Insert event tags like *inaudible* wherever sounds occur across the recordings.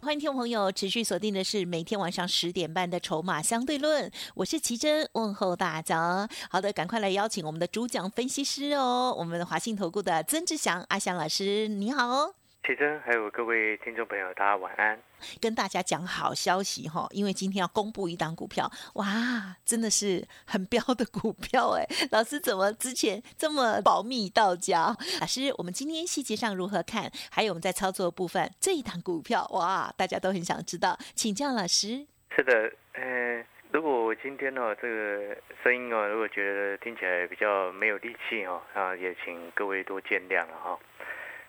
欢迎听众朋友持续锁定的是每天晚上十点半的《筹码相对论》，我是奇珍，问候大家。好的，赶快来邀请我们的主讲分析师哦，我们的华信投顾的曾志祥阿祥老师，你好哦。奇珍，还有各位听众朋友，大家晚安。跟大家讲好消息哈，因为今天要公布一档股票，哇，真的是很标的股票哎。*laughs* 老师怎么之前这么保密到家？老师，我们今天细节上如何看？还有我们在操作部分这一档股票，哇，大家都很想知道，请教老师。是的，嗯，如果我今天呢这个声音哦，如果觉得听起来比较没有力气哦，啊，也请各位多见谅了哈。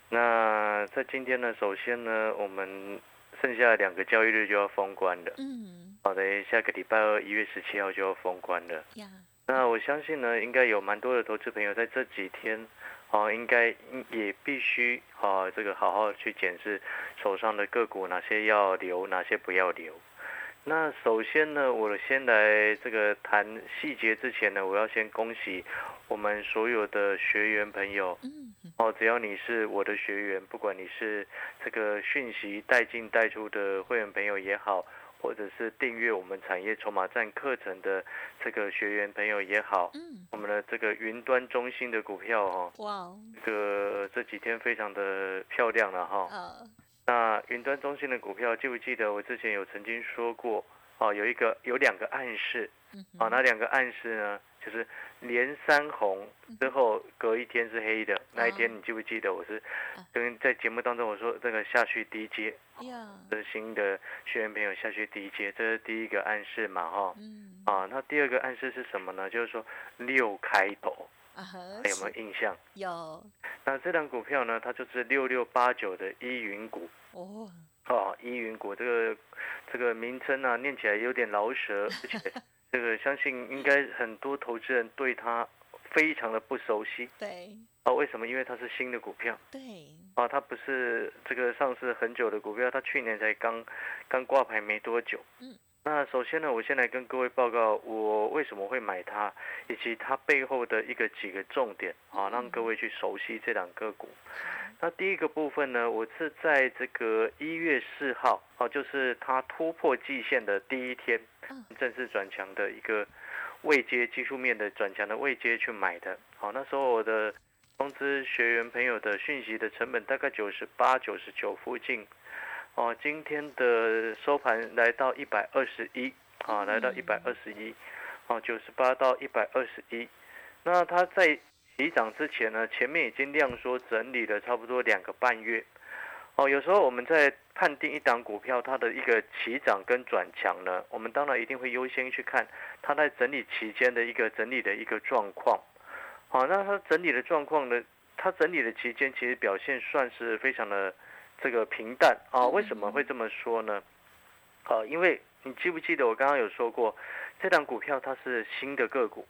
那在今天呢，首先呢，我们剩下两个交易日就要封关了。嗯。好的，下个礼拜二一月十七号就要封关了。呀。那我相信呢，应该有蛮多的投资朋友在这几天，哦，应该也必须啊，这个好好去检视手上的个股，哪些要留，哪些不要留。那首先呢，我先来这个谈细节之前呢，我要先恭喜我们所有的学员朋友。嗯。哦，只要你是我的学员，不管你是这个讯息带进带出的会员朋友也好，或者是订阅我们产业筹码站课程的这个学员朋友也好，嗯，我们的这个云端中心的股票哈，哇，这个这几天非常的漂亮了哈。那云端中心的股票记不记得我之前有曾经说过？哦，有一个有两个暗示，哦，那两个暗示呢？就是连三红之后，隔一天是黑的。那一天你记不记得？我是跟在节目当中我说这个下去低阶，这是新的学员朋友下去低阶，这是第一个暗示嘛，哈。嗯。啊，那第二个暗示是什么呢？就是说六开头，还有没有印象？有。那这张股票呢？它就是六六八九的依云股。哦。哦，依云股这个这个名称啊，念起来有点老舌，而且。这个相信应该很多投资人对它非常的不熟悉。对。啊，为什么？因为它是新的股票。对。啊，它不是这个上市很久的股票，它去年才刚刚挂牌没多久。嗯。那首先呢，我先来跟各位报告我为什么会买它，以及它背后的一个几个重点啊，让各位去熟悉这两个股。那第一个部分呢，我是在这个一月四号，哦，就是它突破季线的第一天，正式转强的一个未接技术面的转强的未接去买的。好，那时候我的通知学员朋友的讯息的成本大概九十八、九十九附近。哦，今天的收盘来到一百二十一，啊，来到一百二十一，哦，九十八到一百二十一。那它在。起涨之前呢，前面已经量缩整理了差不多两个半月，哦，有时候我们在判定一档股票它的一个起涨跟转强呢，我们当然一定会优先去看它在整理期间的一个整理的一个状况，好，那它整理的状况呢，它整理的期间其实表现算是非常的这个平淡啊，为什么会这么说呢？啊，因为你记不记得我刚刚有说过，这档股票它是新的个股。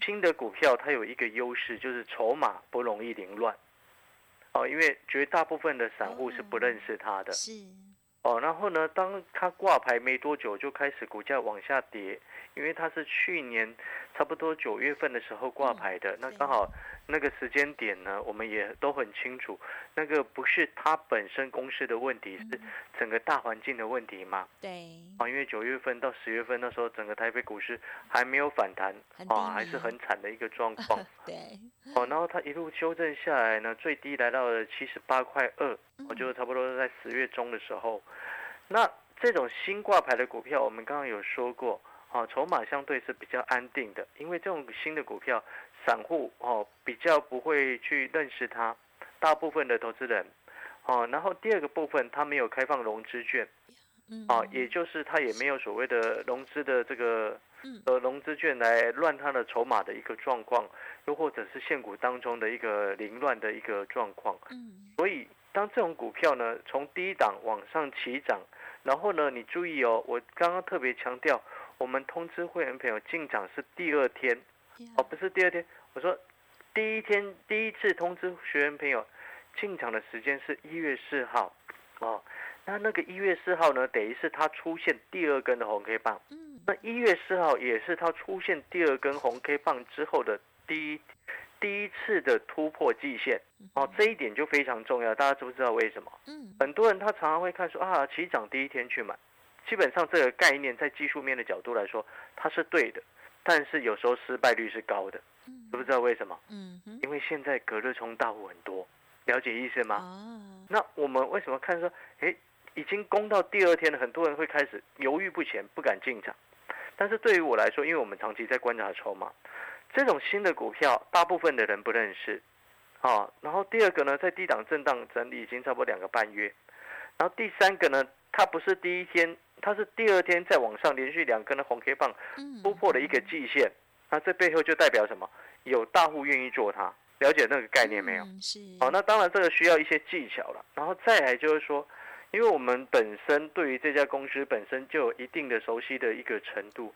新的股票它有一个优势，就是筹码不容易凌乱，哦，因为绝大部分的散户是不认识它的，是，哦，然后呢，当它挂牌没多久就开始股价往下跌。因为它是去年差不多九月份的时候挂牌的，那刚好那个时间点呢，我们也都很清楚，那个不是它本身公司的问题，是整个大环境的问题嘛？对。啊，因为九月份到十月份那时候，整个台北股市还没有反弹，啊，还是很惨的一个状况。*laughs* 对。哦，然后它一路修正下来呢，最低来到了七十八块二，我就差不多在十月中的时候，那这种新挂牌的股票，我们刚刚有说过。哦，筹码相对是比较安定的，因为这种新的股票，散户哦比较不会去认识它，大部分的投资人，哦，然后第二个部分，它没有开放融资券，哦，也就是它也没有所谓的融资的这个呃融资券来乱它的筹码的一个状况，又或者是现股当中的一个凌乱的一个状况，嗯，所以当这种股票呢从低档往上起涨，然后呢你注意哦，我刚刚特别强调。我们通知会员朋友进场是第二天，哦，不是第二天。我说第一天第一次通知学员朋友进场的时间是一月四号，哦，那那个一月四号呢，等于是它出现第二根的红 K 棒，嗯，那一月四号也是它出现第二根红 K 棒之后的第一第一次的突破季线，哦，这一点就非常重要，大家知不知道为什么？嗯，很多人他常常会看说啊，起涨第一天去买，基本上这个概念在技术面的角度来说，它是对的，但是有时候失败率是高的，嗯知不知道为什么？嗯，因为现在隔日冲大户很多，了解意思吗？哦，那我们为什么看说，诶，已经攻到第二天了，很多人会开始犹豫不前，不敢进场。但是对于我来说，因为我们长期在观察筹码，这种新的股票，大部分的人不认识，啊，然后第二个呢，在低档震荡整理已经差不多两个半月，然后第三个呢，它不是第一天，它是第二天再往上连续两根的红 K 棒嗯，突破了一个季线，那这背后就代表什么？有大户愿意做它，了解那个概念没有？嗯是，好，那当然这个需要一些技巧了，然后再来就是说，因为我们本身对于这家公司本身就有一定的熟悉的一个程度，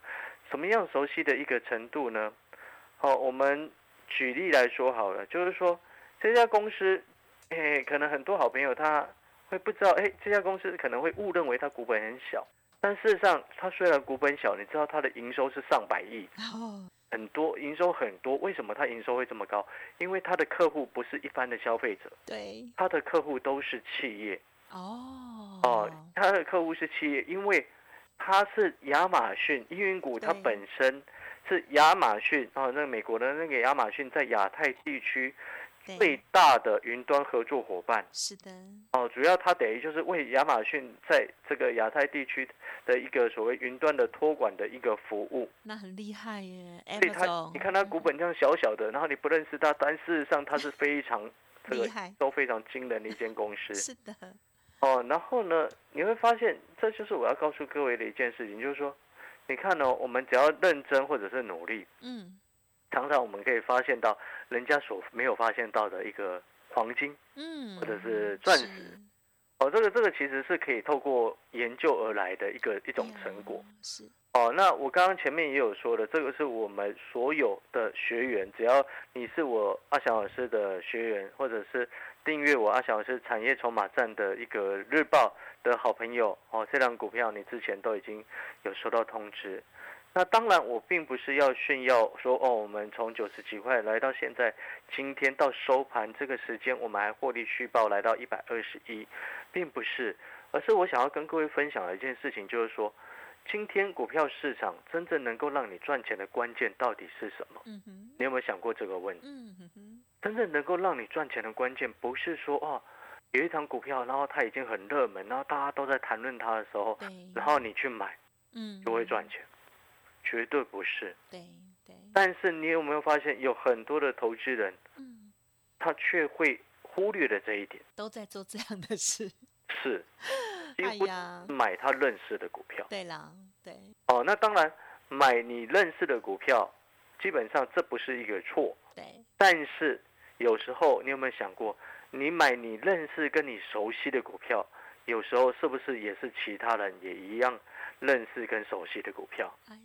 什么样熟悉的一个程度呢？好，我们举例来说好了，就是说这家公司，诶，可能很多好朋友他会不知道，哎，这家公司可能会误认为它股本很小，但事实上它虽然股本小，你知道它的营收是上百亿，哦，很多营收很多，为什么它营收会这么高？因为它的客户不是一般的消费者，对，它的客户都是企业哦，哦，它的客户是企业，因为它是亚马逊依云股，它本身是亚马逊哦，那美国的那个亚马逊在亚太地区最，大的云端合作伙伴。是的，哦，主要它等于就是为亚马逊在这个亚太地区的一个所谓云端的托管的一个服务。那很厉害耶所以它，，Amazon，你看它股本这样小小的，然后你不认识它，但事实上它是非常这个都非常惊人的一间公司。*laughs* 是的，哦。然后呢，你会发现，这就是我要告诉各位的一件事情，就是说，你看哦，我们只要认真或者是努力，嗯常常我们可以发现到人家所没有发现到的一个黄金嗯，或者是钻石哦。这个这个其实是可以透过研究而来的一个一一种成果。是，哦，那我刚刚前面也有说的，这个是我们所有的学员，只要你是我阿翔老师的学员，或者是订阅我阿翔老师产业筹码站的一个日报的好朋友，哦，这张股票你之前都已经有收到通知。那当然，我并不是要炫耀说哦，我们从九十几块来到现在，今天到收盘这个时间，我们还获利续报来到一百二十一，并不是，而是我想要跟各位分享的一件事情，就是说，今天股票市场真正能够让你赚钱的关键到底是什么？你有没有想过这个问题？真正能够让你赚钱的关键，不是说哦，有一档股票，然后它已经很热门，然后大家都在谈论它的时候，然后你去买嗯。就会赚钱，绝对不是。对对，但是你有没有发现，有很多的投资人，嗯，他却会忽略了这一点，都在做这样的事，是。*laughs* 几哎乎，买他认识的股票。对啦，对，哦，那当然，买你认识的股票，基本上这不是一个错。对，但是有时候你有没有想过，你买你认识跟你熟悉的股票，有时候是不是也是其他人也一样认识跟熟悉的股票？哎，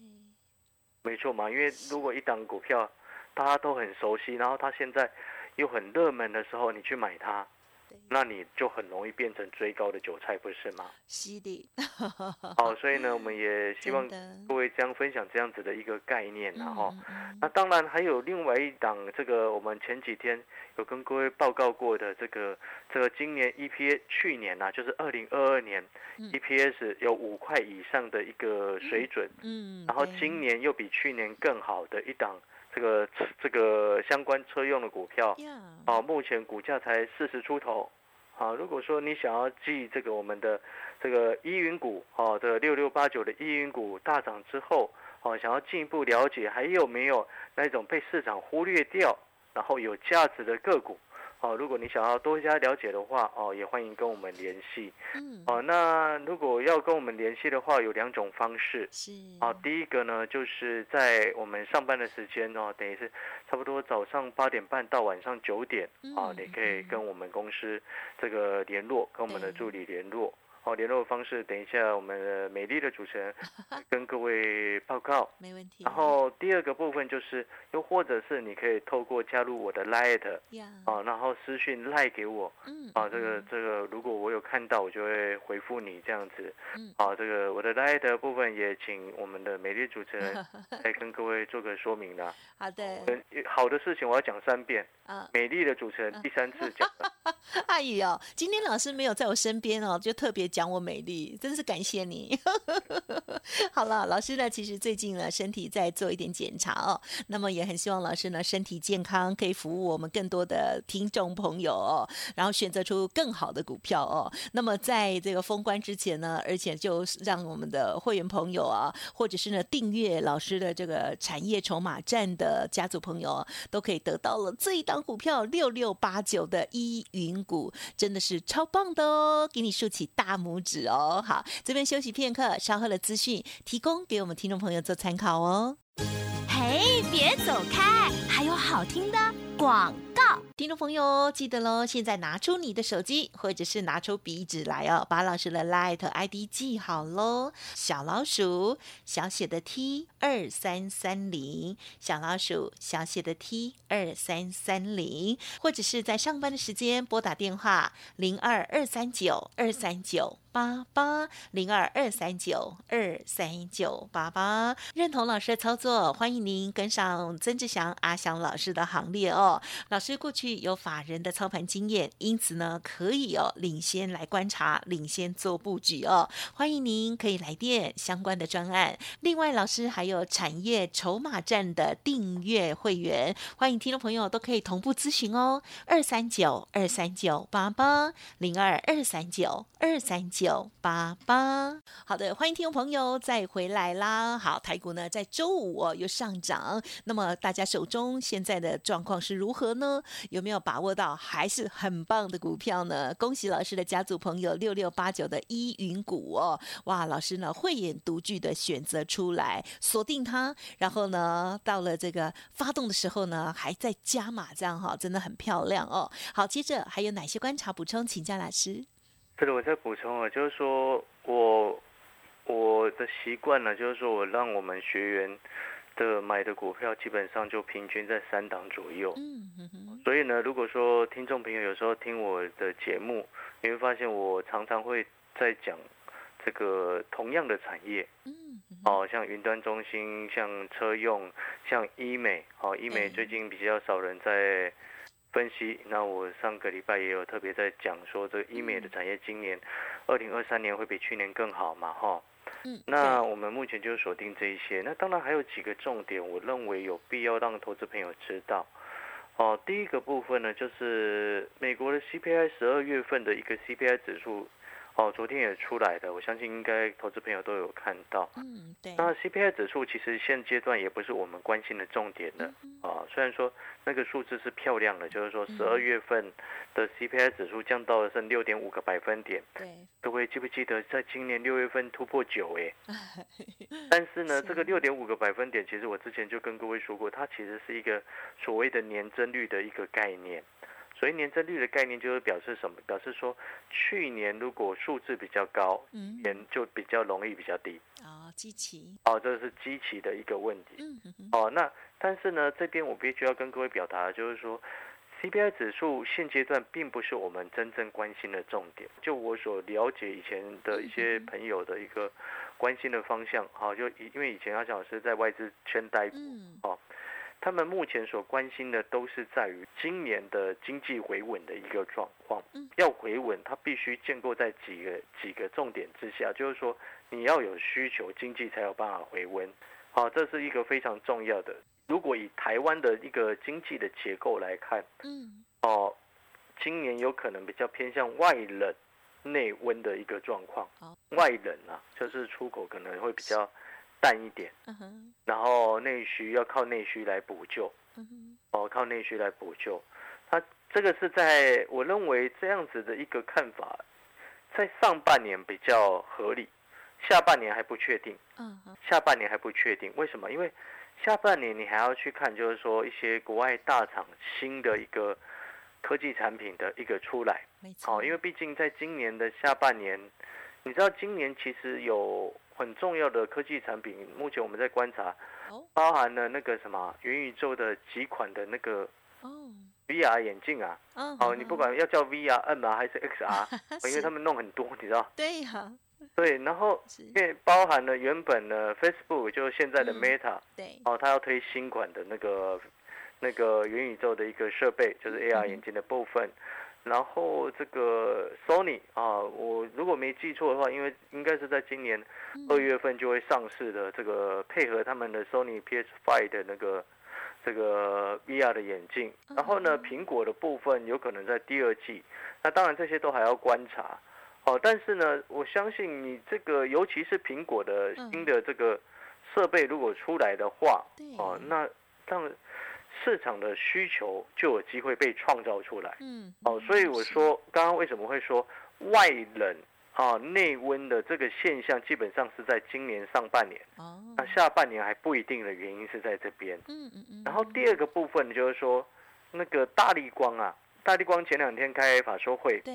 没错嘛，因为如果一档股票大家都很熟悉，然后它现在又很热门的时候，你去买它，那你就很容易变成追高的韭菜，不是吗？犀利，好，所以呢，我们也希望各位将分享这样子的一个概念，然后。那当然还有另外一档，这个我们前几天有跟各位报告过的，这个这个今年 EPS 去年呐、就是二零二二年、嗯。EPS 有五块以上的一个水准，嗯，然后今年又比去年更好的一档这个这个相关车用的股票，呀，啊，目前股价才四十出头。啊，如果说你想要记这个我们的这个依云股，啊、这六六八九的依云股大涨之后，啊，想要进一步了解还有没有那种被市场忽略掉，然后有价值的个股，哦，如果你想要多加了解的话，哦，也欢迎跟我们联系。嗯，哦，那如果要跟我们联系的话，有两种方式。是，哦，第一个呢，就是在我们上班的时间哦，等于是差不多早上八点半到晚上九点啊，嗯你可以跟我们公司这个联络，跟我们的助理联络哦联络方式，等一下我们的美丽的主持人 *laughs* 跟各位报告。没问题。然后第二个部分就是，又或者是你可以透过加入我的 Light 啊，然后私讯赖给我，嗯，啊，这个这个如果我有看到，我就会回复你这样子，嗯，好，这个我的 Light 部分也请我们的美丽主持人 *laughs* 来跟各位做个说明啦。好的，好的事情我要讲三遍，啊，美丽的主持人第三次讲。*laughs* 阿姨哦，今天老师没有在我身边哦，就特别讲我美丽，真是感谢你。*laughs* 好了，老师呢，其实最近呢身体在做一点检查哦，那么也很希望老师呢身体健康，可以服务我们更多的听众朋友哦，然后选择出更好的股票哦。那么在这个封关之前呢，而且就让我们的会员朋友啊，或者是呢订阅老师的这个产业筹码站的家族朋友，都可以得到了这一档股票六六八九的一云谷，真的是超棒的哦，给你竖起大拇指哦。好，这边休息片刻，稍后的资讯。提供给我们听众朋友做参考哦。嘿，别走开，还有好听的广告。听众朋友记得喽，现在拿出你的手机，或者是拿出笔纸来哦，把老师的 Light ID 记好喽。小老鼠小写的 T 二三三零，小老鼠小写的 T 二三三零，或者是在上班的时间拨打电话零二二三九二三九八八零二二三九二三九八八。认同老师的操作，欢迎您跟上曾志祥阿祥老师的行列哦。老师过去。有法人的操盘经验，因此呢，可以哦领先来观察，领先做布局哦。欢迎您可以来电相关的专案。另外，老师还有产业筹码站的订阅会员，欢迎听众朋友都可以同步咨询哦。二三九二三九八八零二二三九二三九八八。好的，欢迎听众朋友再回来啦。好，台股呢在周五又上涨，那么大家手中现在的状况是如何呢？有没有把握到还是很棒的股票呢？恭喜老师的家族朋友六六八九的依云股哦，哇！老师呢慧眼独具的选择出来锁定它，然后呢到了这个发动的时候呢还在加码，这样哈真的很漂亮哦。好，接着还有哪些观察补充，请教老师。这里我再补充啊，就是说我我的习惯呢，就是说我让我们学员。的买的股票基本上就平均在三档左右，嗯所以呢，如果说听众朋友有时候听我的节目，你会发现我常常会在讲这个同样的产业，嗯，哦，像云端中心，像车用，像医美，哦，医美最近比较少人在分析，那我上个礼拜也有特别在讲说，这个医美的产业今年二零二三年会比去年更好嘛，哈。那我们目前就锁定这一些，那当然还有几个重点，我认为有必要让投资朋友知道。哦，第一个部分呢，就是美国的 CPI 十二月份的一个 CPI 指数。哦，昨天也出来的，我相信应该投资朋友都有看到。嗯，对。那 CPI 指数其实现阶段也不是我们关心的重点了啊。虽然说那个数字是漂亮的，就是说十二月份的 CPI 指数降到了剩六点五个百分点。对。各位记不记得在今年六月份突破九？哎。*laughs* 但是呢，这个六点五个百分点，其实我之前就跟各位说过，它其实是一个所谓的年增率的一个概念。所以年增率的概念就是表示什么？表示说去年如果数字比较高，嗯，年就比较容易比较低。哦，基期。哦，这是基期的一个问题。嗯哦，那但是呢，这边我必须要跟各位表达，就是说，CPI 指数现阶段并不是我们真正关心的重点。就我所了解以前的一些朋友的一个关心的方向，好，就因为以前阿强老师在外资圈待过，哦。他们目前所关心的都是在于今年的经济回稳的一个状况。嗯，要回稳，它必须建构在几个几个重点之下，就是说你要有需求，经济才有办法回温。好，这是一个非常重要的。如果以台湾的一个经济的结构来看，嗯，哦，今年有可能比较偏向外冷内温的一个状况。外冷啊，就是出口可能会比较。淡一点，然后内需要靠内需来补救，哦，靠内需来补救。它这个是在我认为这样子的一个看法，在上半年比较合理，下半年还不确定。嗯下半年还不确定，为什么？因为下半年你还要去看，就是说一些国外大厂新的一个科技产品的一个出来。没错。哦，因为毕竟在今年的下半年。你知道今年其实有很重要的科技产品，目前我们在观察，哦。包含了那个什么元宇宙的几款的那个哦，VR 眼镜啊，嗯，哦，你不管要叫 VR、M 啊还是 XR，哦 *laughs* 因为他们弄很多，你知道？对呀，对，然后，*laughs* 因为包含了原本的 Facebook 就是现在的嗯 Meta，、对，哦，它要推新款的那个那个元宇宙的一个设备，就是 AR 嗯。眼镜的部分。然后这个 Sony 啊，我如果没记错的话，因为应该是在今年嗯二月份就会上市的，这个配合他们的 Sony PS5 的那个这个 VR 的眼镜。然后呢，嗯苹果的部分有可能在第二季。那当然这些都还要观察。哦，但是呢，我相信你这个，尤其是苹果的嗯新的这个设备如果出来的话，哦，那让市场的需求就有机会被创造出来。嗯，哦，所以我是，说，刚刚为什么会说外冷啊内温的这个现象，基本上是在今年上半年，哦，那下半年还不一定的原因是在这边。嗯嗯嗯，然后第二个部分就是说，那个大力光啊，大力光前两天开法说会，对，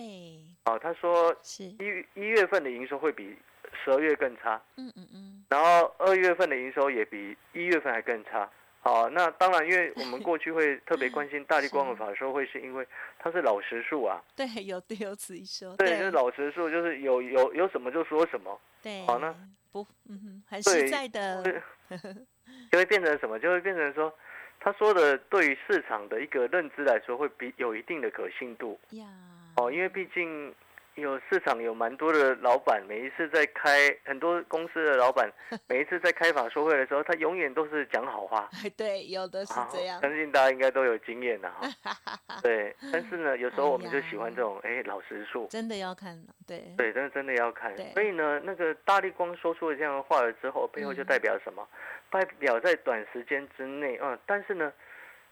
哦，他说是，一一月份的营收会比十二月更差，嗯嗯嗯，然后二月份的营收也比一月份还更差。好，那当然，因为我们 *laughs* 过去会特别关心大力光的法说会，是因为它是老实数啊。*laughs* 对，有对有此一说，对，就是老实数，就是有有有什么就说什么，对，好呢不，嗯哼，很对实在的，*laughs* 就会变成什么？就会变成说，他说的对于市场的一个认知来说，会比有一定的可信度。呀，哦，因为毕竟有市场有蛮多的老板，每一次在开很多公司的老板，*laughs* 每一次在开法说会的时候，他永远都是讲好话。对，有的是啊这样，相信大家应该都有经验的哈。*laughs* 对，但是呢，有时候我们就喜欢这种哎老实说。真的要看了，对，对，真的真的要看。所以呢，那个大力光说出了这样的话了之后，背后就嗯代表什么？代表在短时间之内啊、但是呢，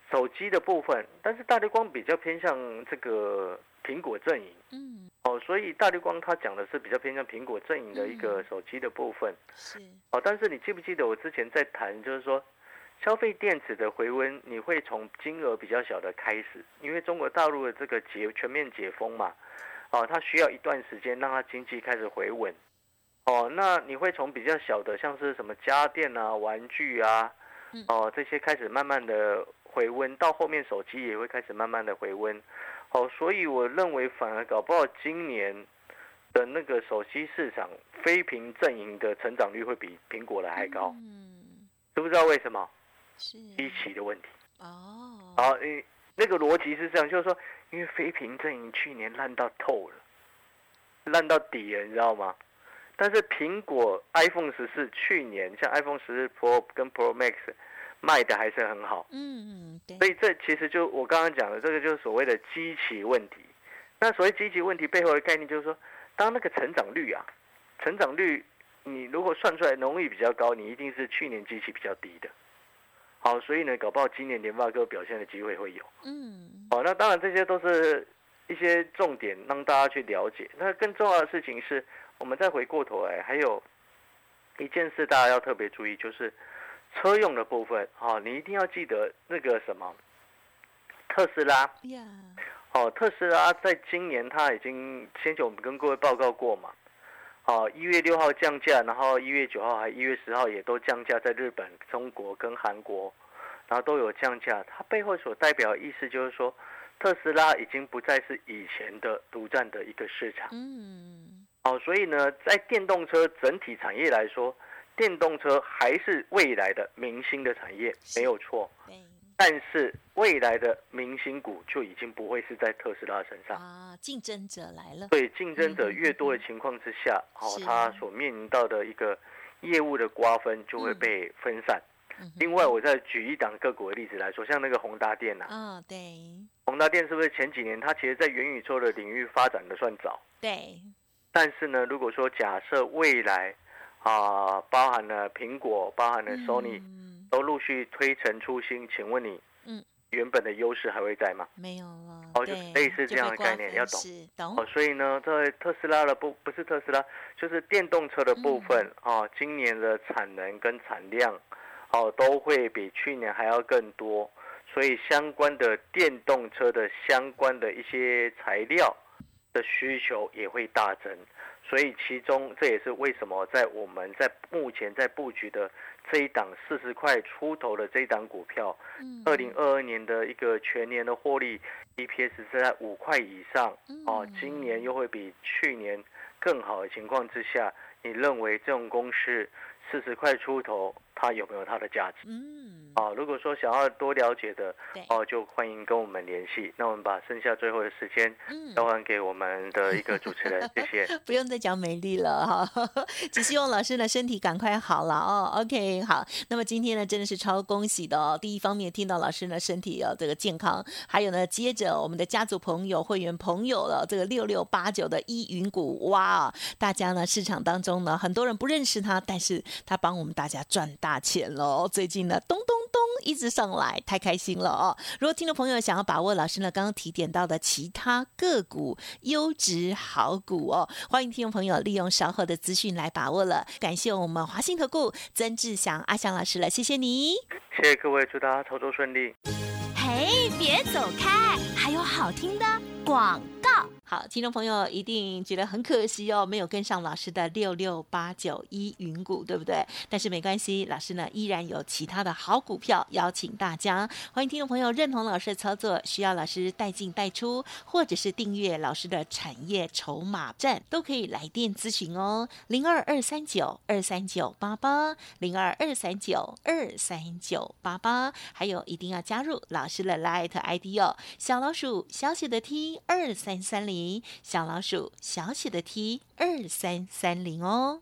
手机的部分，但是大力光比较偏向这个苹果阵营嗯，哦，所以大绿光它讲的是比较偏向苹果阵营的一个嗯手机的部分是，哦。但是你记不记得我之前在谈，就是说。消费电子的回温，你会从金额比较小的开始，因为中国大陆的这个解全面解封嘛，哦，它需要一段时间让它经济开始回稳。哦，那你会从比较小的，像是什么家电啊、玩具啊嗯，哦这些开始慢慢的回温，到后面手机也会开始慢慢的回温。哦，所以我认为反而搞不好今年的那个手机市场非屏阵营的成长率会比苹果的还高，嗯，知不知道为什么？是，一期的问题。哦，好，你那个逻辑是这样，就是说，因为非屏阵营去年烂到透了，烂到底了，你知道吗？但是苹果 iPhone 十四去年像 iPhone 十四 Pro 跟 Pro Max 卖的还是很好，嗯嗯，对所，以这其实就我刚刚讲的，这个就是所谓的基期问题。那所谓基期问题背后的概念就是说，当那个成长率啊，成长率你如果算出来农率比较高，你一定是去年基期比较低的。好，所以呢，搞不好今年联发科表现的机会会有。嗯，好，那当然这些都是一些重点，让大家去了解。那更重要的事情是，我们再回过头来，还有一件事大家要特别注意，就是车用的部分。好，你一定要记得那个什么，特斯拉。呀，哦，特斯拉在今年它已经先前我们跟各位报告过嘛。哦，一月六号降价，然后一月九号还一月十号也都降价，在日本、中国跟韩国，然后都有降价。它背后所代表的意思就是说，特斯拉已经不再是以前的独占的一个市场。嗯，哦，所以呢，在电动车整体产业来说，电动车还是未来的明星的产业，没有错。对，但是未来的明星股就已经不会是在特斯拉身上。啊，竞争者来了，对竞争者越多的情况之下，哦是，它所面临到的一个业务的瓜分就会被分散。嗯另外，我再举一档个股的例子来说，像那个宏达电呐、啊，对。宏达电是不是前几年它其实在元宇宙的领域发展的算早？对，但是呢，如果说假设未来啊、包含了苹果，包含了 Sony，、嗯，都陆续推陈出新，请问你，嗯，原本的优势还会在吗？没有了，哦就是类似这样的概念要懂。懂。哦，，所以呢，在特斯拉的不不是特斯拉，就是电动车的部分嗯。哦，今年的产能跟产量哦都会比去年还要更多，所以相关的电动车的相关的一些材料的需求也会大增，所以其中这也是为什么在我们在目前在布局的这一档四十块出头的这一档股票，二零二二年的一个全年的获利 EPS 是在五块以上哦，今年又会比去年更好的情况之下，你认为这种公司四十块出头，它有没有它的价值？嗯。啊，如果说想要多了解的，哦，就欢迎跟我们联系。那我们把剩下最后的时间交还给我们的一个主持人，*laughs* 谢谢。不用再讲美丽了哈，*laughs* 只希望老师呢身体赶快好了哦。OK，好。那么今天呢真的是超恭喜的哦。第一方面听到老师呢身体要这个健康，还有呢接着我们的家族朋友、会员朋友了这个六六八九的依云谷，哇，大家呢市场当中呢很多人不认识他，但是他帮我们大家赚大钱喽。最近呢咚咚。咚，一直上来，太开心了哦！如果听众朋友想要把握老师呢刚刚提点到的其他个股优质好股哦，欢迎听众朋友利用稍后的资讯来把握了。感谢我们华信投顾曾志祥阿祥老师了，谢谢你，谢谢各位，祝大家操作顺利。嘿，别走开，还有好听的广告。好，听众朋友一定觉得很可惜哦，没有跟上老师的六六八九一云股，对不对？但是没关系，老师呢依然有其他的好股票邀请大家。欢迎听众朋友认同老师的操作，需要老师带进带出，或者是订阅老师的产业筹码站，都可以来电咨询哦。零二二三九二三九八八，零二二三九二三九八八，还有一定要加入老师的 Light ID 哦，小老鼠小写的 T 二三三零。小老鼠小写的 T 二三三零哦。